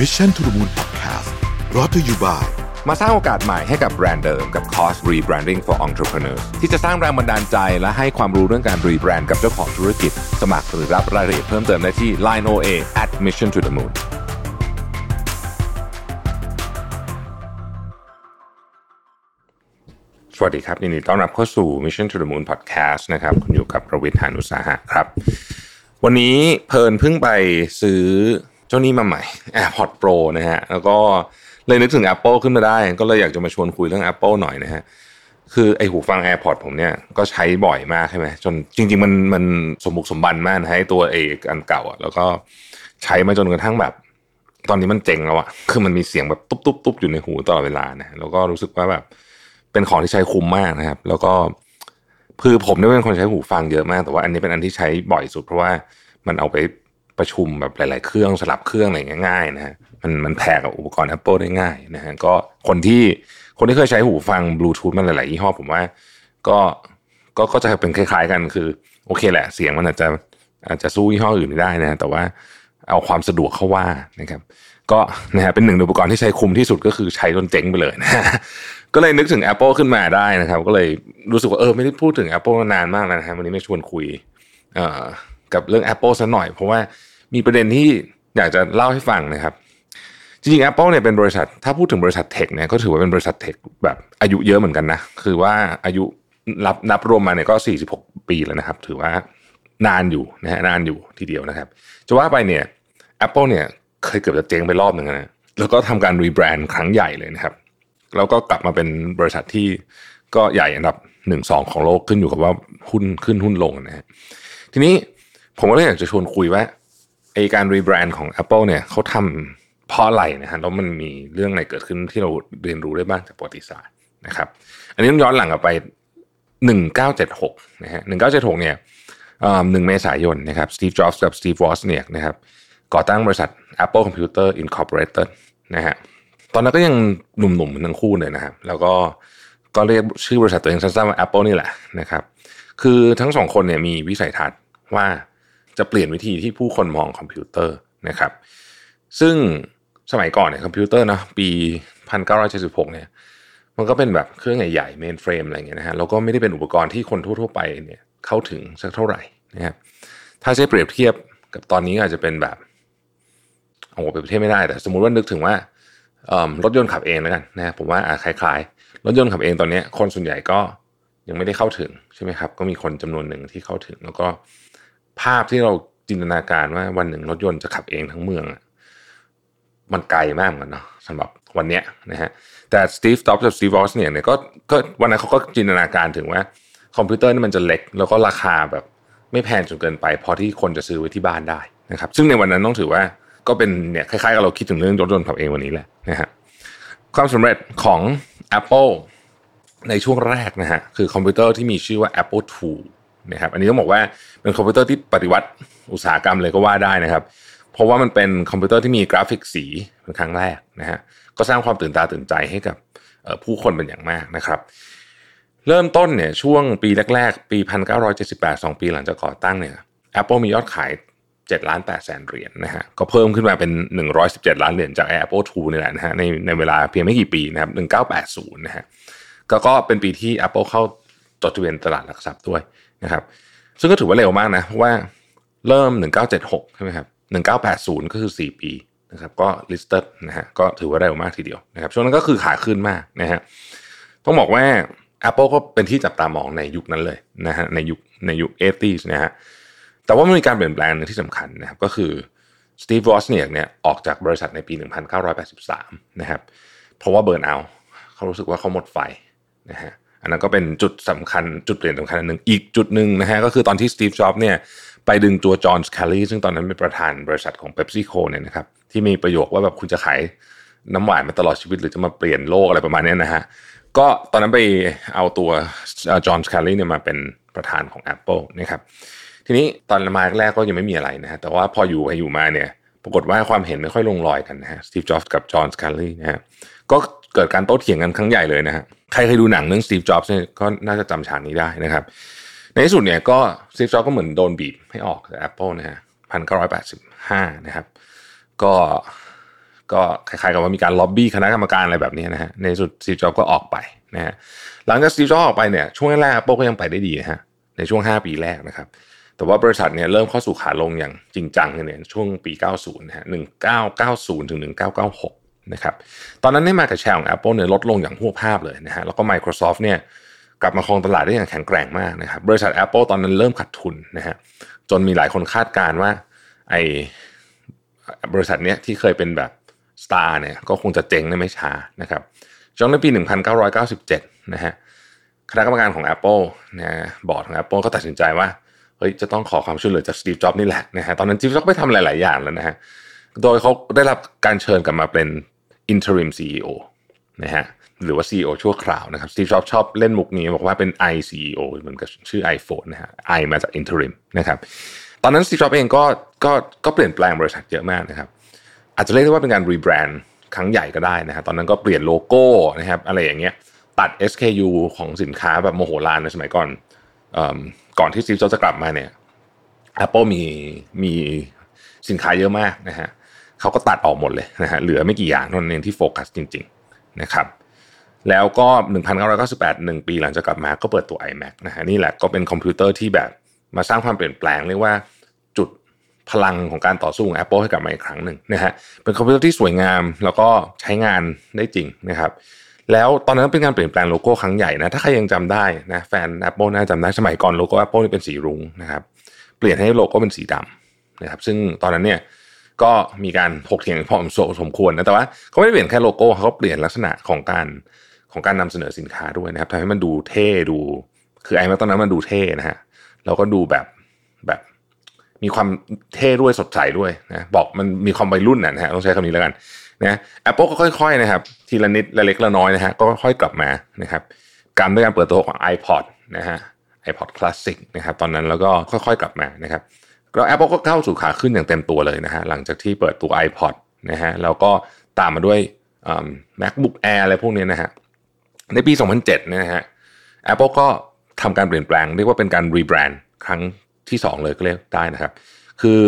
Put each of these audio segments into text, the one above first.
Mission to the Moon Podcast รอ t ธออยู่บ่ายมาสร้างโอกาสใหม่ให้กับแบรนด์เดิมกับคอร์ส Rebranding for Entrepreneurs ที่จะสร้างแรงบันดาลใจและให้ความรู้เรื่องการรีแบรนด์กับเจ้าของธุรกิจ สมัครหรือรับรายละเอียดเพิ่มเติมได้ที่ Line OA at Mission to the Moon สวัสดีครับยินดีต้อนรับเข้าสู่ Mission to the Moon Podcast นะครับคุณอยู่กับประวิทยานุสาหะครับ วันนี้เพลินเพิ่งไปซื้อ จ้านี้มาใหม่ AirPods Pro นะฮะ แล้วก็เลยนึกถึง Apple ขึ้นมาได้ ก็เลยอยากจะมาชวนคุยเรื่อง Apple หน่อยนะฮะ คือไอหูฟัง AirPods ผมเนี่ยก็ใช้บ่อยมากใช่ไหมจนจริง ๆ มันมันสมบุกสมบันมากให้ตัวเอกอันเก่าอะแล้วก็ใช้มาจนกระทั่งแบบ ตอนนี้มันเจ๋งแล้วอะคือมันมีเสียงแบบตุ๊บตุบตุบอยู่ในหูตลอดเวลานะแล้วก็รู้สึกว่าแบบเป็นของที่ใช้คุ้มมากนะครับ แล้วก็คือผมเนี่ยเป็นคนใช้หูฟังเยอะมาก แต่ว่าอันนี้เป็นอันที่ใช้บ่อยสุดเพราะว่ามันเอาไป ประชุมแบบหลาย ๆ เครื่องสลับเครื่องอะไรอย่างงี้ยง่ายนะฮะมันมันแพรกับอุปกรณ์ Apple ได้ง่ายนะฮะก็คนที่คนที่เคยใช้หูฟังบลูทูธมันหลาย ๆ ยี่ห้อผมว่า ก็ก็ก็จะเป็นคล้าย ๆ กันคือ โอเคแหละ เสียงมันอาจจะอาจจะสู้ยี่ห้ออื่นไม่ได้นะ แต่ว่าเอาความสะดวกเข้าว่านะครับ ก็นะฮะเป็นหนึ่งอุปกรณ์ที่ใช้คุ้มที่สุดก็คือใช้จนเจ๊งไปเลยนะก็เลยนึกถึง Apple ขึ้นมาได้นะครับ ก็เลยรู้สึกว่าเออไม่ได้พูดถึง Apple นานมากแล้วนะฮะวันนี้ไม่ชวนคุยเอ่อกับเรื่อง Apple ซะหน่อย เพราะว่า มีประเด็นที่อยากจะเล่าให้ฟังนะครับ จริงๆ Apple เนี่ยเป็นบริษัท ถ้าพูดถึงบริษัทเทคเนี่ยก็ถือว่าเป็นบริษัทเทคแบบอายุเยอะเหมือนกันนะ คือว่าอายุรับนับรวมมาเนี่ยก็ 46 ปีแล้วนะครับ ถือว่านานอยู่นะฮะนานอยู่ทีเดียวนะครับ จะว่าไปเนี่ย Apple เนี่ยเคยเกือบจะเจ๊งไปรอบหนึ่งนะแล้วก็ทำการ rebrand ครั้งใหญ่เลยนะครับ แล้วก็กลับมาเป็นบริษัทที่ก็ใหญ่อันดับหนึ่งสองของโลกขึ้นอยู่กับว่าหุ้นขึ้นหุ้นลงนะฮะทีนี้ผมก็เลยอยากจะชวนคุยว่า ไอ้การ rebrand ของ Apple เนี่ยเขาทำเพราะอะไรนะฮะแล้วมันมีเรื่องอะไรเกิดขึ้นที่เราเรียนรู้ได้บ้างจากประวัติศาสตร์นะครับ อันนี้ต้องย้อนหลังกลับไป 1976นะฮะ1976เนี่ยหนึ่งเมษายนนะครับสตีฟจ็อบส์กับสตีฟวอซเนี่ยนะครับก่อตั้งบริษัท Apple Computer Incorporated นะฮะตอนนั้นก็ยังหนุ่มๆเหมือนทั้งคู่เลยนะครับแล้วก็ก็เรียกชื่อบริษัทตัวเองสั้นๆว่า Apple นี่แหละนะครับ คือทั้งสองคนเนี่ยมีวิสัยทัศน์ว่า จะเปลี่ยนวิธีที่ผู้คนมองคอมพิวเตอร์นะครับ ซึ่งสมัยก่อนเนี่ยคอมพิวเตอร์นะปี 1976เนี่ยมันก็เป็นแบบเครื่องใหญ่ๆ mainframe อะไรเงี้ยนะฮะแล้วก็ไม่ได้เป็นอุปกรณ์ที่คนทั่วๆไปเนี่ยเข้าถึงสักเท่าไหร่นะครับถ้าใช้เปรียบเทียบกับตอนนี้อาจจะเป็นแบบโอ้เปรียบเทียบไม่ได้แต่ สมมุติว่านึกถึงว่ารถยนต์ขับเองแล้วกันนะผมว่าคล้ายๆ รถยนต์ขับเองตอนนี้คนส่วนใหญ่ก็ยังไม่ได้เข้าถึงใช่ไหมครับ ก็มีคนจำนวนหนึ่งที่เข้าถึง แล้วก็ ภาพที่เราจินตนาการว่าวันหนึ่งรถยนต์จะขับเองทั้งเมือง มันไกลมากเหมือนกันเนาะสำหรับวันเนี้ยนะฮะแต่สตีฟจ็อบส์กับสตีฟวอสเนี่ยก็ก็วันนั้นเขาก็จินตนาการถึงว่า คอมพิวเตอร์นี่มันจะเล็ก แล้วก็ราคาแบบไม่แพงจนเกินไป พอที่คนจะซื้อไว้ที่บ้านได้นะครับ ซึ่งในวันนั้นต้องถือว่าก็เป็นเนี่ยคล้ายๆกับเราคิดถึงเรื่องรถยนต์ขับเองวันนี้แหละนะฮะความสำเร็จของ Apple ในช่วงแรกนะฮะคือคอมพิวเตอร์ที่มีชื่อว่า Apple II นะครับอันนี้ต้องบอกว่าเป็นคอมพิวเตอร์ที่ปฏิวัติอุตสาหกรรมเลยก็ว่าได้นะครับ เพราะว่ามันเป็นคอมพิวเตอร์ที่มีกราฟิกสีเป็นครั้งแรกนะฮะก็สร้างความตื่นตาตื่นใจให้กับผู้คนเป็นอย่างมากนะครับ เริ่มต้นเนี่ยช่วงปีแรกๆ ปี 1978 2 ปีหลังจากก่อตั้งเนี่ย Apple มียอดขาย7ล้าน8แสนเหรียญนนะฮะก็เพิ่มขึ้นมาเป็น 117 ล้านเหรียญจาก Apple II นี่แหละนะฮะในในเวลาเพียงไม่กี่ปีนะครับ1980นะฮะก็ก็เป็นปีที่ Apple เข้าจดทะเบียนตลาดหลักทรัพย์ด้วย นะครับ ซึ่งก็ถือว่าเร็วมากนะ เพราะว่าเริ่ม 1976 ใช่ไหมครับ 1980 ก็คือ 4 ปีนะครับ ก็ listed นะฮะ ก็ถือว่าเร็วมากทีเดียวนะครับ ช่วงนั้นก็คือขาขึ้นมากนะฮะ ต้องบอกว่า Apple ก็เป็นที่จับตามองในยุคนั้นเลยนะฮะ ในยุคในยุค 80s นะฮะ แต่ว่ามันมีการเปลี่ยนแปลงหนึ่งที่สำคัญนะครับ ก็คือสตีฟวอสเนียเนี่ยออกจากบริษัทในปี 1983 นะครับ เพราะว่าเบิร์นเอา เขารู้สึกว่าเขาหมดไฟนะฮะ อันนั้นก็เป็นจุดสำคัญจุดเปลี่ยนสำคัญหนึ่งอีกจุดหนึ่งนะฮะก็คือตอนที่สตีฟจ็อบเนี่ยไปดึงตัวจอห์นสแคลลี่ซึ่งตอนนั้นเป็นประธานบริษัทของเป๊ปซี่โคเนี่ยนะครับที่มีประโยคว่าแบบคุณจะขายน้ำหวานมาตลอดชีวิตหรือจะมาเปลี่ยนโลกอะไรประมาณนี้นะฮะก็ตอนนั้นไปเอาตัวจอห์นสแคลลี่เนี่ยมาเป็นประธานของ Apple นะครับทีนี้ตอนมาแรกก็ยังไม่มีอะไรนะฮะแต่ว่าพออยู่ไปอยู่มาเนี่ยปรากฏว่าความเห็นไม่ค่อยลงรอยกันนะฮะสตีฟจ็อบส์กับจอห์นสแคลลี่นะฮะก็ เกิดการโต้เถียงกันครั้งใหญ่เลยนะฮะใครเคยดูหนังเรื่องสตีฟจ็อบส์เนี่ยก็น่าจะจำฉากนี้ได้นะครับ ในที่สุดเนี่ยก็สตีฟจ็อบส์ก็เหมือนโดนบีบให้ออกจาก Apple นะฮะพันเก้าร้อยแปดสิบห้านะครับก็ก็คล้ายๆกับว่ามีการล็อบบี้คณะกรรมการอะไรแบบนี้นะฮะในสุดซีจ็อบก็ออกไปนะฮะหลังจากซีจ็อบออกไปเนี่ยช่วงแรก Apple ก็ยังไปได้ดีนะฮะในช่วง 5 ปีแรกนะครับ แต่ว่าบริษัทเนี่ยเริ่มเข้าสู่ขาลงอย่างจริงจังเนี่ยช่วงปี 90นะฮะ1990 ถึง 1996 นะครับตอนนั้นเนี่ยมากับแชร์ของ Apple เนี่ยลดลงอย่างหัวภาพเลยนะฮะแล้วก็ Microsoft เนี่ยกลับมาครองตลาดได้อย่างแข็งแกร่งมากนะครับบริษัท Apple ตอนนั้นเริ่มขาดทุนนะฮะจนมีหลายคนคาดการณ์ว่าไอบริษัทเนี้ยที่เคยเป็นแบบสตาร์เนี่ยก็คงจะเจ๊งในไม่ช้านะครับจนในปี 1997 นะฮะคณะกรรมการของ Apple นะบอร์ดของ Apple ก็ตัดสินใจว่าเฮ้ยจะต้องขอความช่วยเหลือจากสตีฟจ็อบนี่แหละนะฮะตอนนั้นสตีฟจ็อบไปทำหลาย ๆ อย่างแล้วนะฮะโดยเขาได้รับการเชิญกลับมาเป็น interim CEO นะฮะหรือว่า CEO ชั่วคราวนะครับสตีฟจ็อบส์ชอบเล่นมุกนี้บอกว่าเป็น i CEO เหมือนกับชื่อ iPhone นะฮะ i มาจาก interim นะครับตอนนั้นสตีฟจ็อบส์เองก็ก็ก็เปลี่ยนแปลงบริษัทเยอะมากนะครับอาจจะเรียกได้ว่าเป็นการ rebrand ครั้งใหญ่ก็ได้นะฮะตอนนั้นก็เปลี่ยนโลโก้นะครับอะไรอย่างเงี้ยตัด SKU ของสินค้าแบบมโหฬารในสมัยก่อนก่อนที่สตีฟจ็อบส์จะกลับมาเนี่ย Apple มีมีสินค้าเยอะมากนะฮะ เขาก็ตัดออกหมดเลยนะฮะเหลือไม่กี่อย่างนั้นเองที่โฟกัสจริงๆนะครับแล้วก็ 1998 1 ปีหลังจากกลับมาก็เปิดตัว iMac นะฮะนี่แหละก็เป็นคอมพิวเตอร์ที่แบบมาสร้างความเปลี่ยนแปลงเรียกว่าจุดพลังของการต่อสู้ของ Apple ให้กลับมาอีกครั้งหนึ่งนะฮะเป็นคอมพิวเตอร์ที่สวยงามแล้วก็ใช้งานได้จริงนะครับแล้วตอนนั้นเป็นการเปลี่ยนแปลงโลโก้ครั้งใหญ่นะถ้าใครยังจำได้นะแฟน Apple น่าจำได้สมัยก่อนโลโก้ Apple นี่เป็นสีรุ้งนะครับเปลี่ยนให้โลโก้เป็นสีดำนะครับซึ่งตอนนั้นเนี่ย ก็มีการถกเถียงพอสมควรนะแต่ว่าเขาไม่ได้เปลี่ยนแค่โลโก้เขาเปลี่ยนลักษณะของการของการนำเสนอสินค้าด้วยนะครับทำให้มันดูเท่ดู คือ iMac ตอนนั้นมันดูเท่นะฮะแล้วก็ดูแบบแบบมีความเท่ด้วยสดใสด้วยนะบอกมันมีความวัยรุ่นนะฮะต้องใช้คำนี้แล้วกันนะแอปเปิลก็ค่อยๆนะครับ ทีละนิดละเล็กละน้อยนะฮะก็ค่อยกลับมานะครับการด้วยการเปิดตัวของ iPod นะฮะ iPod Classic นะครับตอนนั้นแล้วก็ค่อยๆกลับมานะครับ แล้ว Apple ก็เข้าสู่ขาขึ้นอย่างเต็มตัวเลยนะฮะหลังจากที่เปิดตัว iPod นะฮะแล้วก็ตามมาด้วย MacBook Air อะไรพวกนี้นะฮะในปี 2007นะฮะ Apple ก็ทำการเปลี่ยนแปลง เรียกว่าเป็นการรีแบรนด์ครั้งที่ 2 เลยก็เรียกได้นะครับ คือ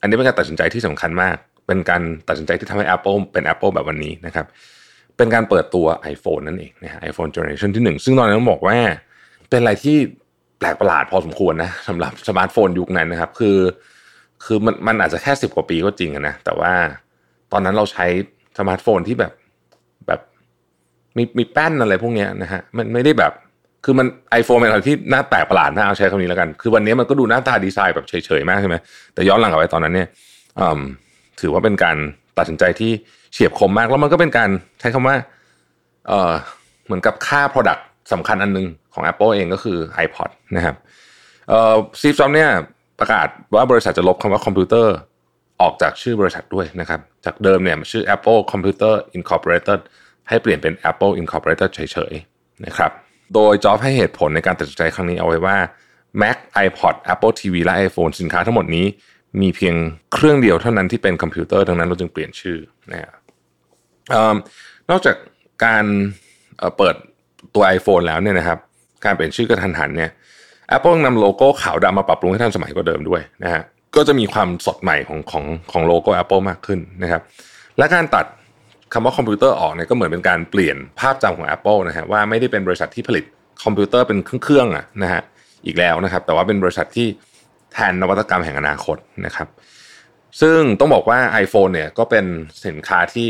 อันนี้เป็นการตัดสินใจที่สำคัญมาก เป็นการตัดสินใจที่ทำให้ Apple เป็น Apple แบบวันนี้นะครับ เป็นการเปิดตัว iPhone นั่นเองนะฮะ iPhone Generation ที่ 1 ซึ่งตอนนั้นบอกว่าเป็นอะไรที่ แปลกประหลาดพอสมควรนะสำหรับสมาร์ทโฟนยุคนั้นนะครับ คือ คือมันมันอาจจะแค่สิบกว่าปีก็จริงนะแต่ว่าตอนนั้นเราใช้สมาร์ทโฟนที่แบบแบบมีมีแป้นอะไรพวกนี้นะฮะมันไม่ได้แบบคือมัน iPhone เป็นอะไรที่น่าแปลกประหลาดนะเอาใช้คำนี้แล้วกัน คือวันนี้มันก็ดูหน้าตาดีไซน์แบบเฉยๆมากใช่ไหมแต่ย้อนหลังกลับไปตอนนั้นเนี่ยถือว่าเป็นการตัดสินใจที่เฉียบคมมาก แล้วมันก็เป็นการใช้คำว่าเออเหมือนกับค่า Product สำคัญอันนึง ของ Apple เองก็คือ iPod นะครับเอ่อ Steve Jobs เนี่ยประกาศว่าบริษัทจะลบคำว่าคอมพิวเตอร์ออกจากชื่อบริษัทด้วยนะครับ จากเดิมเนี่ยชื่อ Apple Computer Incorporated ให้เปลี่ยนเป็น Apple Incorporated เฉยๆนะครับ โดยจอบให้เหตุผลในการตัดสินใจครั้งนี้เอาไว้ว่า Mac iPod Apple TV และ iPhone สินค้าทั้งหมดนี้ มีเพียงเครื่องเดียวเท่านั้นที่เป็นคอมพิวเตอร์ดังนั้นเราจึงเปลี่ยนชื่อนะครับนอกจากการเปิดตัว iPhone แล้วเนี่ยนะครับ การเปลี่ยนชื่อกะทันหันเนี่ย Apple นำโลโก้ขาวดำมาปรับปรุงให้ทันสมัยกว่าเดิมด้วยนะฮะก็จะมีความสดใหม่ของของของโลโก้ Apple มากขึ้นนะครับ และการตัดคำว่าคอมพิวเตอร์ออกเนี่ยก็เหมือนเป็นการเปลี่ยนภาพจำของ Apple นะฮะว่าไม่ได้เป็นบริษัทที่ผลิตคอมพิวเตอร์เป็นเครื่องๆอะนะฮะอีกแล้วนะครับ แต่ว่าเป็นบริษัทที่แทนนวัตกรรมแห่งอนาคตนะครับ ซึ่งต้องบอกว่า iPhone เนี่ยก็เป็นสินค้าที่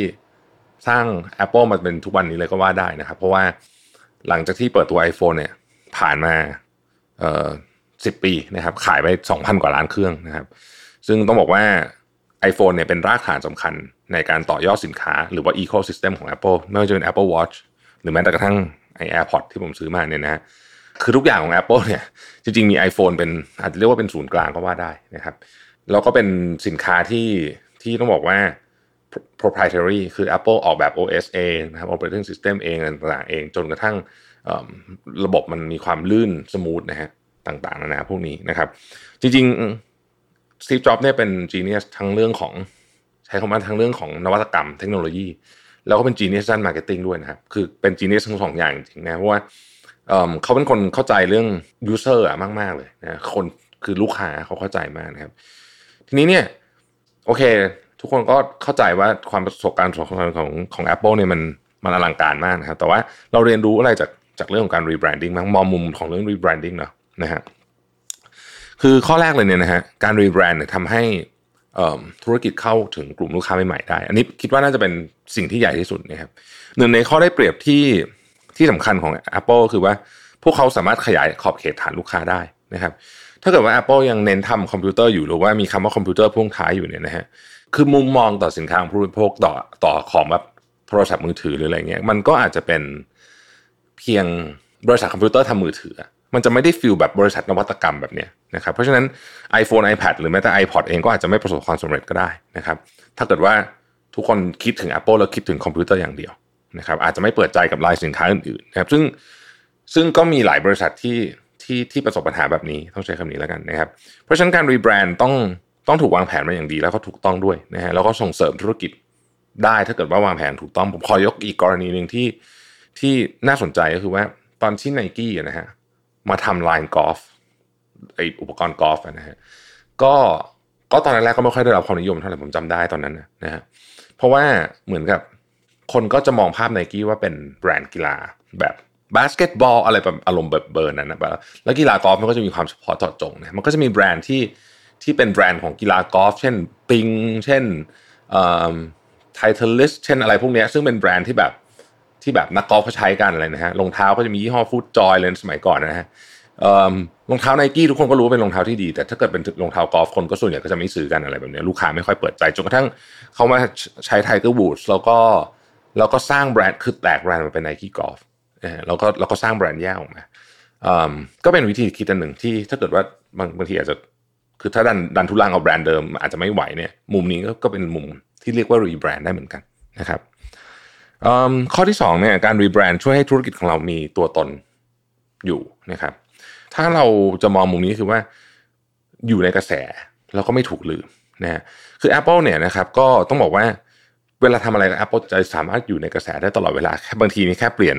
สร้าง Apple มาเป็นทุกวันนี้เลยก็ว่าได้นะครับ เพราะว่าหลังจากที่เปิดตัว iPhone เนี่ย ผ่านมาเอ่อสิปีนะครับ ขายไป2,000กว่าล้านเครื่องนะครับ ซึ่งต้องบอกว่า iPhone เนี่ยเป็นรากฐานสำคัญในการต่อยอดสินค้าหรือว่า ecosystem ของ Apple ไม่ว่าจะเป็น Apple Watch หรือแม้แต่กระทั่งไอ AirPod ที่ผมซื้อมาเนี่ยนะคือทุกอย่างของ Apple เนี่ยจริงๆมี iPhone เป็นอาจจะเรียกว่าเป็นศูนย์กลางก็ว่าได้นะครับ แล้วก็เป็นสินค้าที่ที่ต้องบอกว่า proprietary คือ Apple ออกแบบ OS เองนะครับ operating system เองต่างๆเอง จนกระทั่ง ระบบมันมีความลื่นสมูทนะฮะต่างๆนานาพวกนี้นะครับ จริงๆสตีฟจ็อบเนี่ยเป็นจีเนียสทั้งเรื่องของใช้คำว่าทั้งเรื่องของนวัตกรรมเทคโนโลยี แล้วก็เป็น genius ด้าน marketing ด้วยนะครับ คือเป็น genius ทั้งสองอย่างจริงนะเพราะว่าเขาเป็นคนเข้าใจเรื่อง user อะมาก ๆ เลยนะคนคือลูกค้าเขาเข้าใจมากนะครับ ทีนี้เนี่ยโอเค ทุกคนก็เข้าใจว่าความประสบการณ์ของของของ Apple เนี่ยมันมันอลังการมากนะครับแต่ว่าเราเรียนรู้อะไรจาก จากเรื่องของการ rebranding มั้งมองมุมของเรื่อง rebranding เนาะนะฮะคือข้อแรกเลยเนี่ยนะฮะการ rebrand เนี่ยทำให้ธุรกิจเข้าถึงกลุ่มลูกค้าใหม่ๆได้ อันนี้คิดว่าน่าจะเป็นสิ่งที่ใหญ่ที่สุดนะครับหนึ่งในข้อได้เปรียบที่ที่สำคัญของ Apple คือว่าพวกเขาสามารถขยายขอบเขตฐานลูกค้าได้นะครับ ถ้าเกิดว่า Apple ยังเน้นทำคอมพิวเตอร์อยู่หรือว่ามีคำว่าคอมพิวเตอร์พ่วงท้ายอยู่เนี่ยนะฮะคือมุมมองต่อสินค้าของผู้บริโภคต่อต่อของแบบโทรศัพท์มือถือหรืออะไรเงี้ยมันก็อาจจะเป็น เพียงบริษัทคอมพิวเตอร์ทำมือถือ มันจะไม่ได้ feel แบบบริษัทนวัตกรรมแบบนี้นะครับเพราะฉะนั้น iPhone iPad หรือแม้แต่ iPod เองก็อาจจะไม่ประสบความสำเร็จก็ได้นะครับถ้าเกิดว่าทุกคนคิดถึง Apple แล้วคิดถึงคอมพิวเตอร์อย่างเดียวนะครับอาจจะไม่เปิดใจกับลายสินค้าอื่นๆนะครับซึ่งซึ่งก็มีหลายบริษัทที่ที่ที่ประสบปัญหาแบบนี้ต้องใช้คำนี้แล้วกันนะครับ เพราะฉะนั้นการ rebrand ต้องต้องถูกวางแผนมาอย่างดีแล้วก็ถูกต้องด้วยนะฮะแล้วก็ส่งเสริมธุรกิจได้ถ้าเกิดว่าวางแผนถูกต้องผมขอยกอีกกรณีหนึ่งที่ ที่น่าสนใจก็คือว่าตอนที่ไนกี้นะฮะมาทำไลน์กอล์ฟไออุปกรณ์กอล์ฟนะฮะก็ก็ตอนแรกก็ไม่ค่อยได้รับความนิยมเท่าไหร่ผมจำได้ตอนนั้นนะฮะเพราะว่าเหมือนกับคนก็จะมองภาพไนกี้ว่าเป็นแบรนด์กีฬาแบบบาสเกตบอลอะไรแบบอารมณ์แบบเบอร์นั้นนะแล้วกีฬากอล์ฟมันก็จะมีความเฉพาะเจาะจงนะมันก็จะมีแบรนด์ที่ที่เป็นแบรนด์ของกีฬากอล์ฟเช่น Ping เช่น Titleist เช่นอะไรพวกนี้ซึ่งเป็นแบรนด์ที่แบบ ที่แบบนักกอล์ฟเขาใช้กันอะไรนะฮะรองเท้าก็จะมียี่ห้อ FootJoy เลยสมัยก่อนนะฮะรองเท้าไนกี้ทุกคนก็รู้ว่าเป็นรองเท้าที่ดี แต่ถ้าเกิดเป็นรองเท้ากอล์ฟคนก็ส่วนใหญ่ก็จะไม่ซื้อกันอะไรแบบนี้ลูกค้าไม่ค่อยเปิดใจจนกระทั่งเขามาใช้ Tiger Woods แล้วก็แล้วก็สร้างแบรนด์คือแตกแบรนด์มาเป็น Nike Golf แล้วก็แล้วก็สร้างแบรนด์แยกออกมาก็เป็นวิธีคิดอันหนึ่งที่ถ้าเกิดว่าบางบางทีอาจจะคือถ้าดันดันทุรังเอาแบรนด์เดิมอาจจะไม่ไหวเนี่ยมุมนี้ก็ก็เป็นมุมที่เรียกว่า rebrand ได้เหมือนกันนะครับ ข้อที่2เนี่ยการ rebrand ช่วยให้ธุรกิจของเรามีตัวตนอยู่นะครับ ถ้าเราจะมองมุมนี้คือว่าอยู่ในกระแสแล้วก็ไม่ถูกลืมนะคือ Apple เนี่ยนะครับก็ต้องบอกว่าเวลาทำอะไร Apple จะสามารถอยู่ในกระแสได้ตลอดเวลาแค่บางทีนี่แค่เปลี่ยน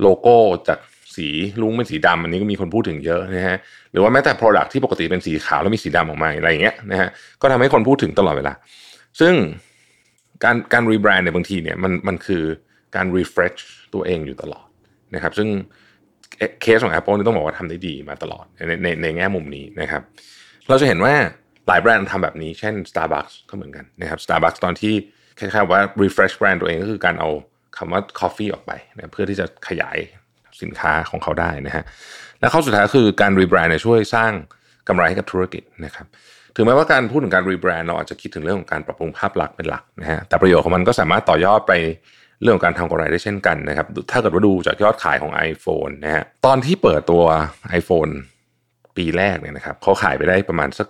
โลโก้จากสีรุ้งเป็นสีดำอันนี้ก็มีคนพูดถึงเยอะนะฮะหรือว่าแม้แต่ Product ที่ปกติเป็นสีขาวแล้วมีสีดำออกมาอะไรอย่างเงี้ยนะฮะก็ทำให้คนพูดถึงตลอดเวลา ซึ่ง การการ rebrand ในบางทีเนี่ยมันมันคือการ refresh ตัวเองอยู่ตลอดนะครับ ซึ่งเคสของ Apple นี่ต้องบอกว่าทำได้ดีมาตลอดในในในแง่มุมนี้นะครับ เราจะเห็นว่าหลายแบรนด์ทำแบบนี้ เช่น Starbucks ก็เหมือนกันนะครับ Starbucks ตอนที่คล้ายๆว่า refresh แบรนด์ตัวเองก็คือการเอาคำว่า coffee ออกไปนะเพื่อที่จะขยายสินค้าของเขาได้นะฮะและข้อสุดท้ายคือการรีแบรนด์ช่วยสร้างกำไรให้กับธุรกิจนะครับ ถึงแม้ว่าการพูดถึงการรีแบรนด์เราอาจจะคิดถึงเรื่องของการปรับปรุงภาพลักษณ์เป็นหลักนะฮะแต่ประโยชน์ของมันก็สามารถต่อยอดไปเรื่องของการทำกำไรได้เช่นกันนะครับ ถ้าเกิดว่าดูจากยอดขายของ iPhone นะฮะตอนที่เปิดตัว iPhone ปีแรกเนี่ยนะครับเขาขายไปได้ประมาณสัก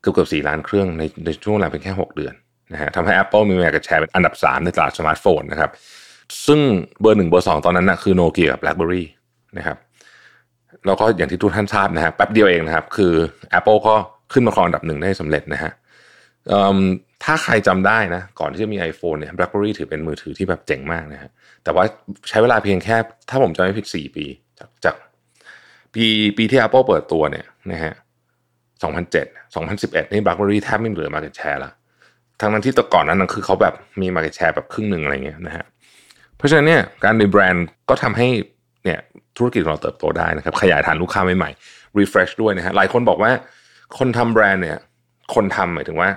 เกือบเกือบสี่ล้านเครื่องในในช่วงเวลาเพียงแค่ 6 เดือนนะฮะทำให้ Apple มี market share เป็นอันดับ 3 ในตลาดสมาร์ทโฟนนะครับซึ่งเบอร์หนึ่งเบอร์สองตอนนั้นนะคือโนเกียกับ BlackBerry นะครับแล้วก็อย่างที่ทุกท่านทราบนะฮะแป๊บเดียวเองนะครับ คือ Apple ก็ ขึ้นมาครองอันดับหนึ่งได้สำเร็จนะฮะถ้าใครจำได้นะ ก่อนที่จะมี iPhone เนี่ย BlackBerry ถือเป็นมือถือที่แบบเจ๋งมากนะฮะแต่ว่าใช้เวลาเพียงแค่ ถ้าผมจำไม่ผิด 4 ปี จากจากปีปีที่ Apple เปิดตัวเนี่ยนะฮะ2007 2011 นี่ BlackBerry แทบไม่เหลือ market share ละทั้งนั้นที่แต่ก่อนนั้นคือเขาแบบมี market share แบบครึ่งหนึ่งอะไรเงี้ยนะฮะเพราะฉะนั้นเนี่ยการรีแบรนด์ก็ทำให้เนี่ยธุรกิจของเราเติบโตได้นะครับขยายฐานลูกค้าใหม่ๆ refresh ด้วยนะฮะหลายคนบอกว่า คนทำแบรนด์เนี่ย คนทำหมายถึงว่า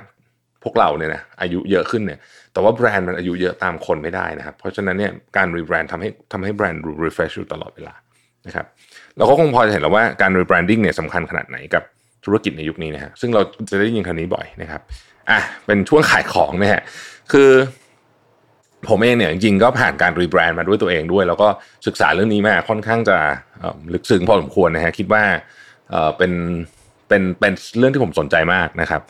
พวกเราเนี่ยนะอายุเยอะขึ้นเนี่ย แต่ว่าแบรนด์มันอายุเยอะตามคนไม่ได้นะครับ เพราะฉะนั้นเนี่ยการ rebrand ทำให้ทำให้แบรนด์ refresh อยู่ตลอดเวลานะครับเราก็คงพอจะเห็นแล้วว่าการ rebranding เนี่ยสำคัญขนาดไหนกับธุรกิจในยุคนี้นะฮะซึ่งเราจะได้ยินคำนี้บ่อยนะครับอะเป็นช่วงขายของนะฮะคือผมเองเนี่ยจริงๆก็ผ่านการ rebrand มาด้วยตัวเองด้วย แล้วก็ศึกษาเรื่องนี้มาค่อนข้างจะลึกซึ้งพอสมควรนะฮะคิดว่าเป็น เป็นเป็นเรื่องที่ผมสนใจมากนะครับ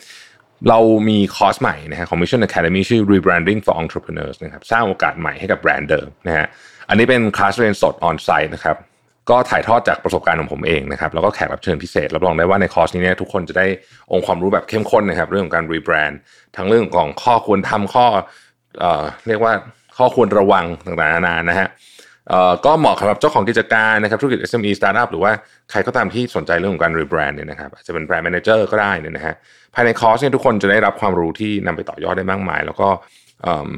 เรามีคอร์สใหม่นะฮะของ Mission Academy ชื่อ Rebranding for Entrepreneurs นะครับสร้างโอกาสใหม่ให้กับแบรนด์เดิมนะฮะอันนี้เป็นคลาสเรียนสด onsite นะครับก็ถ่ายทอดจากประสบการณ์ของผมเองนะครับแล้วก็แขกรับเชิญพิเศษรับรองได้ว่าในคอร์สนี้เนี่ยทุกคนจะได้องค์ความรู้แบบเข้มข้นนะครับ เรื่องของการ rebrand ทั้งเรื่องของข้อควรทำข้อเอ่อเรียกว่าข้อควรระวังต่างๆนานานะฮะ ก็เหมาะสำหรับเจ้าของกิจการนะครับธุรกิจ SME Startup หรือว่าใครก็ตามที่สนใจเรื่องของการ rebrand เนี่ยนะครับอาจจะเป็น brand manager ก็ได้เนี่ยนะฮะภายในคอร์สเนี่ยทุกคนจะได้รับความรู้ที่นำไปต่อยอดได้มากมาย แล้วก็เอิ่ม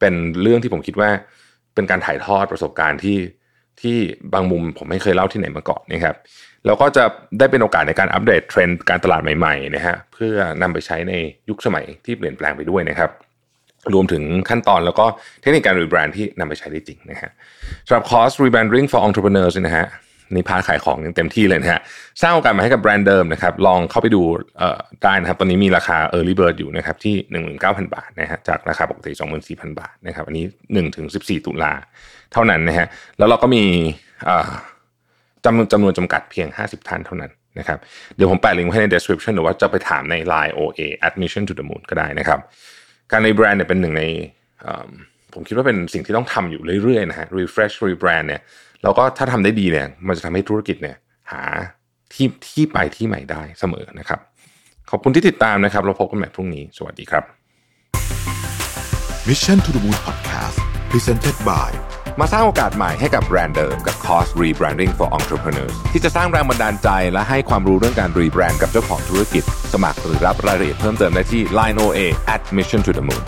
เป็นเรื่องที่ผมคิดว่าเป็นการถ่ายทอดประสบการณ์ที่ที่บางมุมผมไม่เคยเล่าที่ไหนมาก่อนนะครับแล้วก็จะได้เป็นโอกาสในการ update trend การตลาดใหม่ๆนะฮะเพื่อนำไปใช้ในยุคสมัยที่เปลี่ยนแปลงไปด้วยนะครับ รวมถึงขั้นตอนแล้วก็เทคนิคการ rebrand ที่นำไปใช้ได้จริงนะฮะสำหรับคอร์ส rebranding for entrepreneurs เนี่ยนะฮะนี่พาขายของอย่างเต็มที่เลยนะฮะสร้างโอกาสมาให้กับแบรนด์เดิมนะครับ ลองเข้าไปดูได้นะครับ ตอนนี้มีราคา early bird อยู่นะครับที่ 19,000 บาทนะฮะจากราคาปกติ 24,000 บาทนะครับ อันนี้1ถึง14 ตุลาเท่านั้นนะฮะแล้วเราก็มีจำนวนจำนวนจำกัดเพียง 50 ท่านเท่านั้นนะครับ เดี๋ยวผมแปะลิงก์ไว้ให้ใน description หรือว่าจะไปถามใน Line OA admission to the moon ก็ได้นะครับ การรีแบรนด์เนี่ยเป็นหนึ่งในผมคิดว่าเป็นสิ่งที่ต้องทำอยู่เรื่อยๆนะฮะ refresh rebrand เนี่ยแล้วก็ถ้าทำได้ดีเนี่ย มันจะทำให้ธุรกิจเนี่ย หาที่ที่ไปที่ใหม่ได้เสมอนะครับ ขอบคุณที่ติดตามนะครับ เราพบกันใหม่พรุ่งนี้ สวัสดีครับ Mission to the Moon Podcast Presented by มาสร้างโอกาสใหม่ให้กับแบรนด์เดิมกับคอร์ส Rebranding for Entrepreneurs ที่จะสร้างแรงบันดาลใจและให้ความรู้เรื่องการรีแบรนด์กับเจ้าของธุรกิจ สมัครหรือรับรายละเอียดเพิ่มเติมได้ที่ Line OA at Mission to the Moon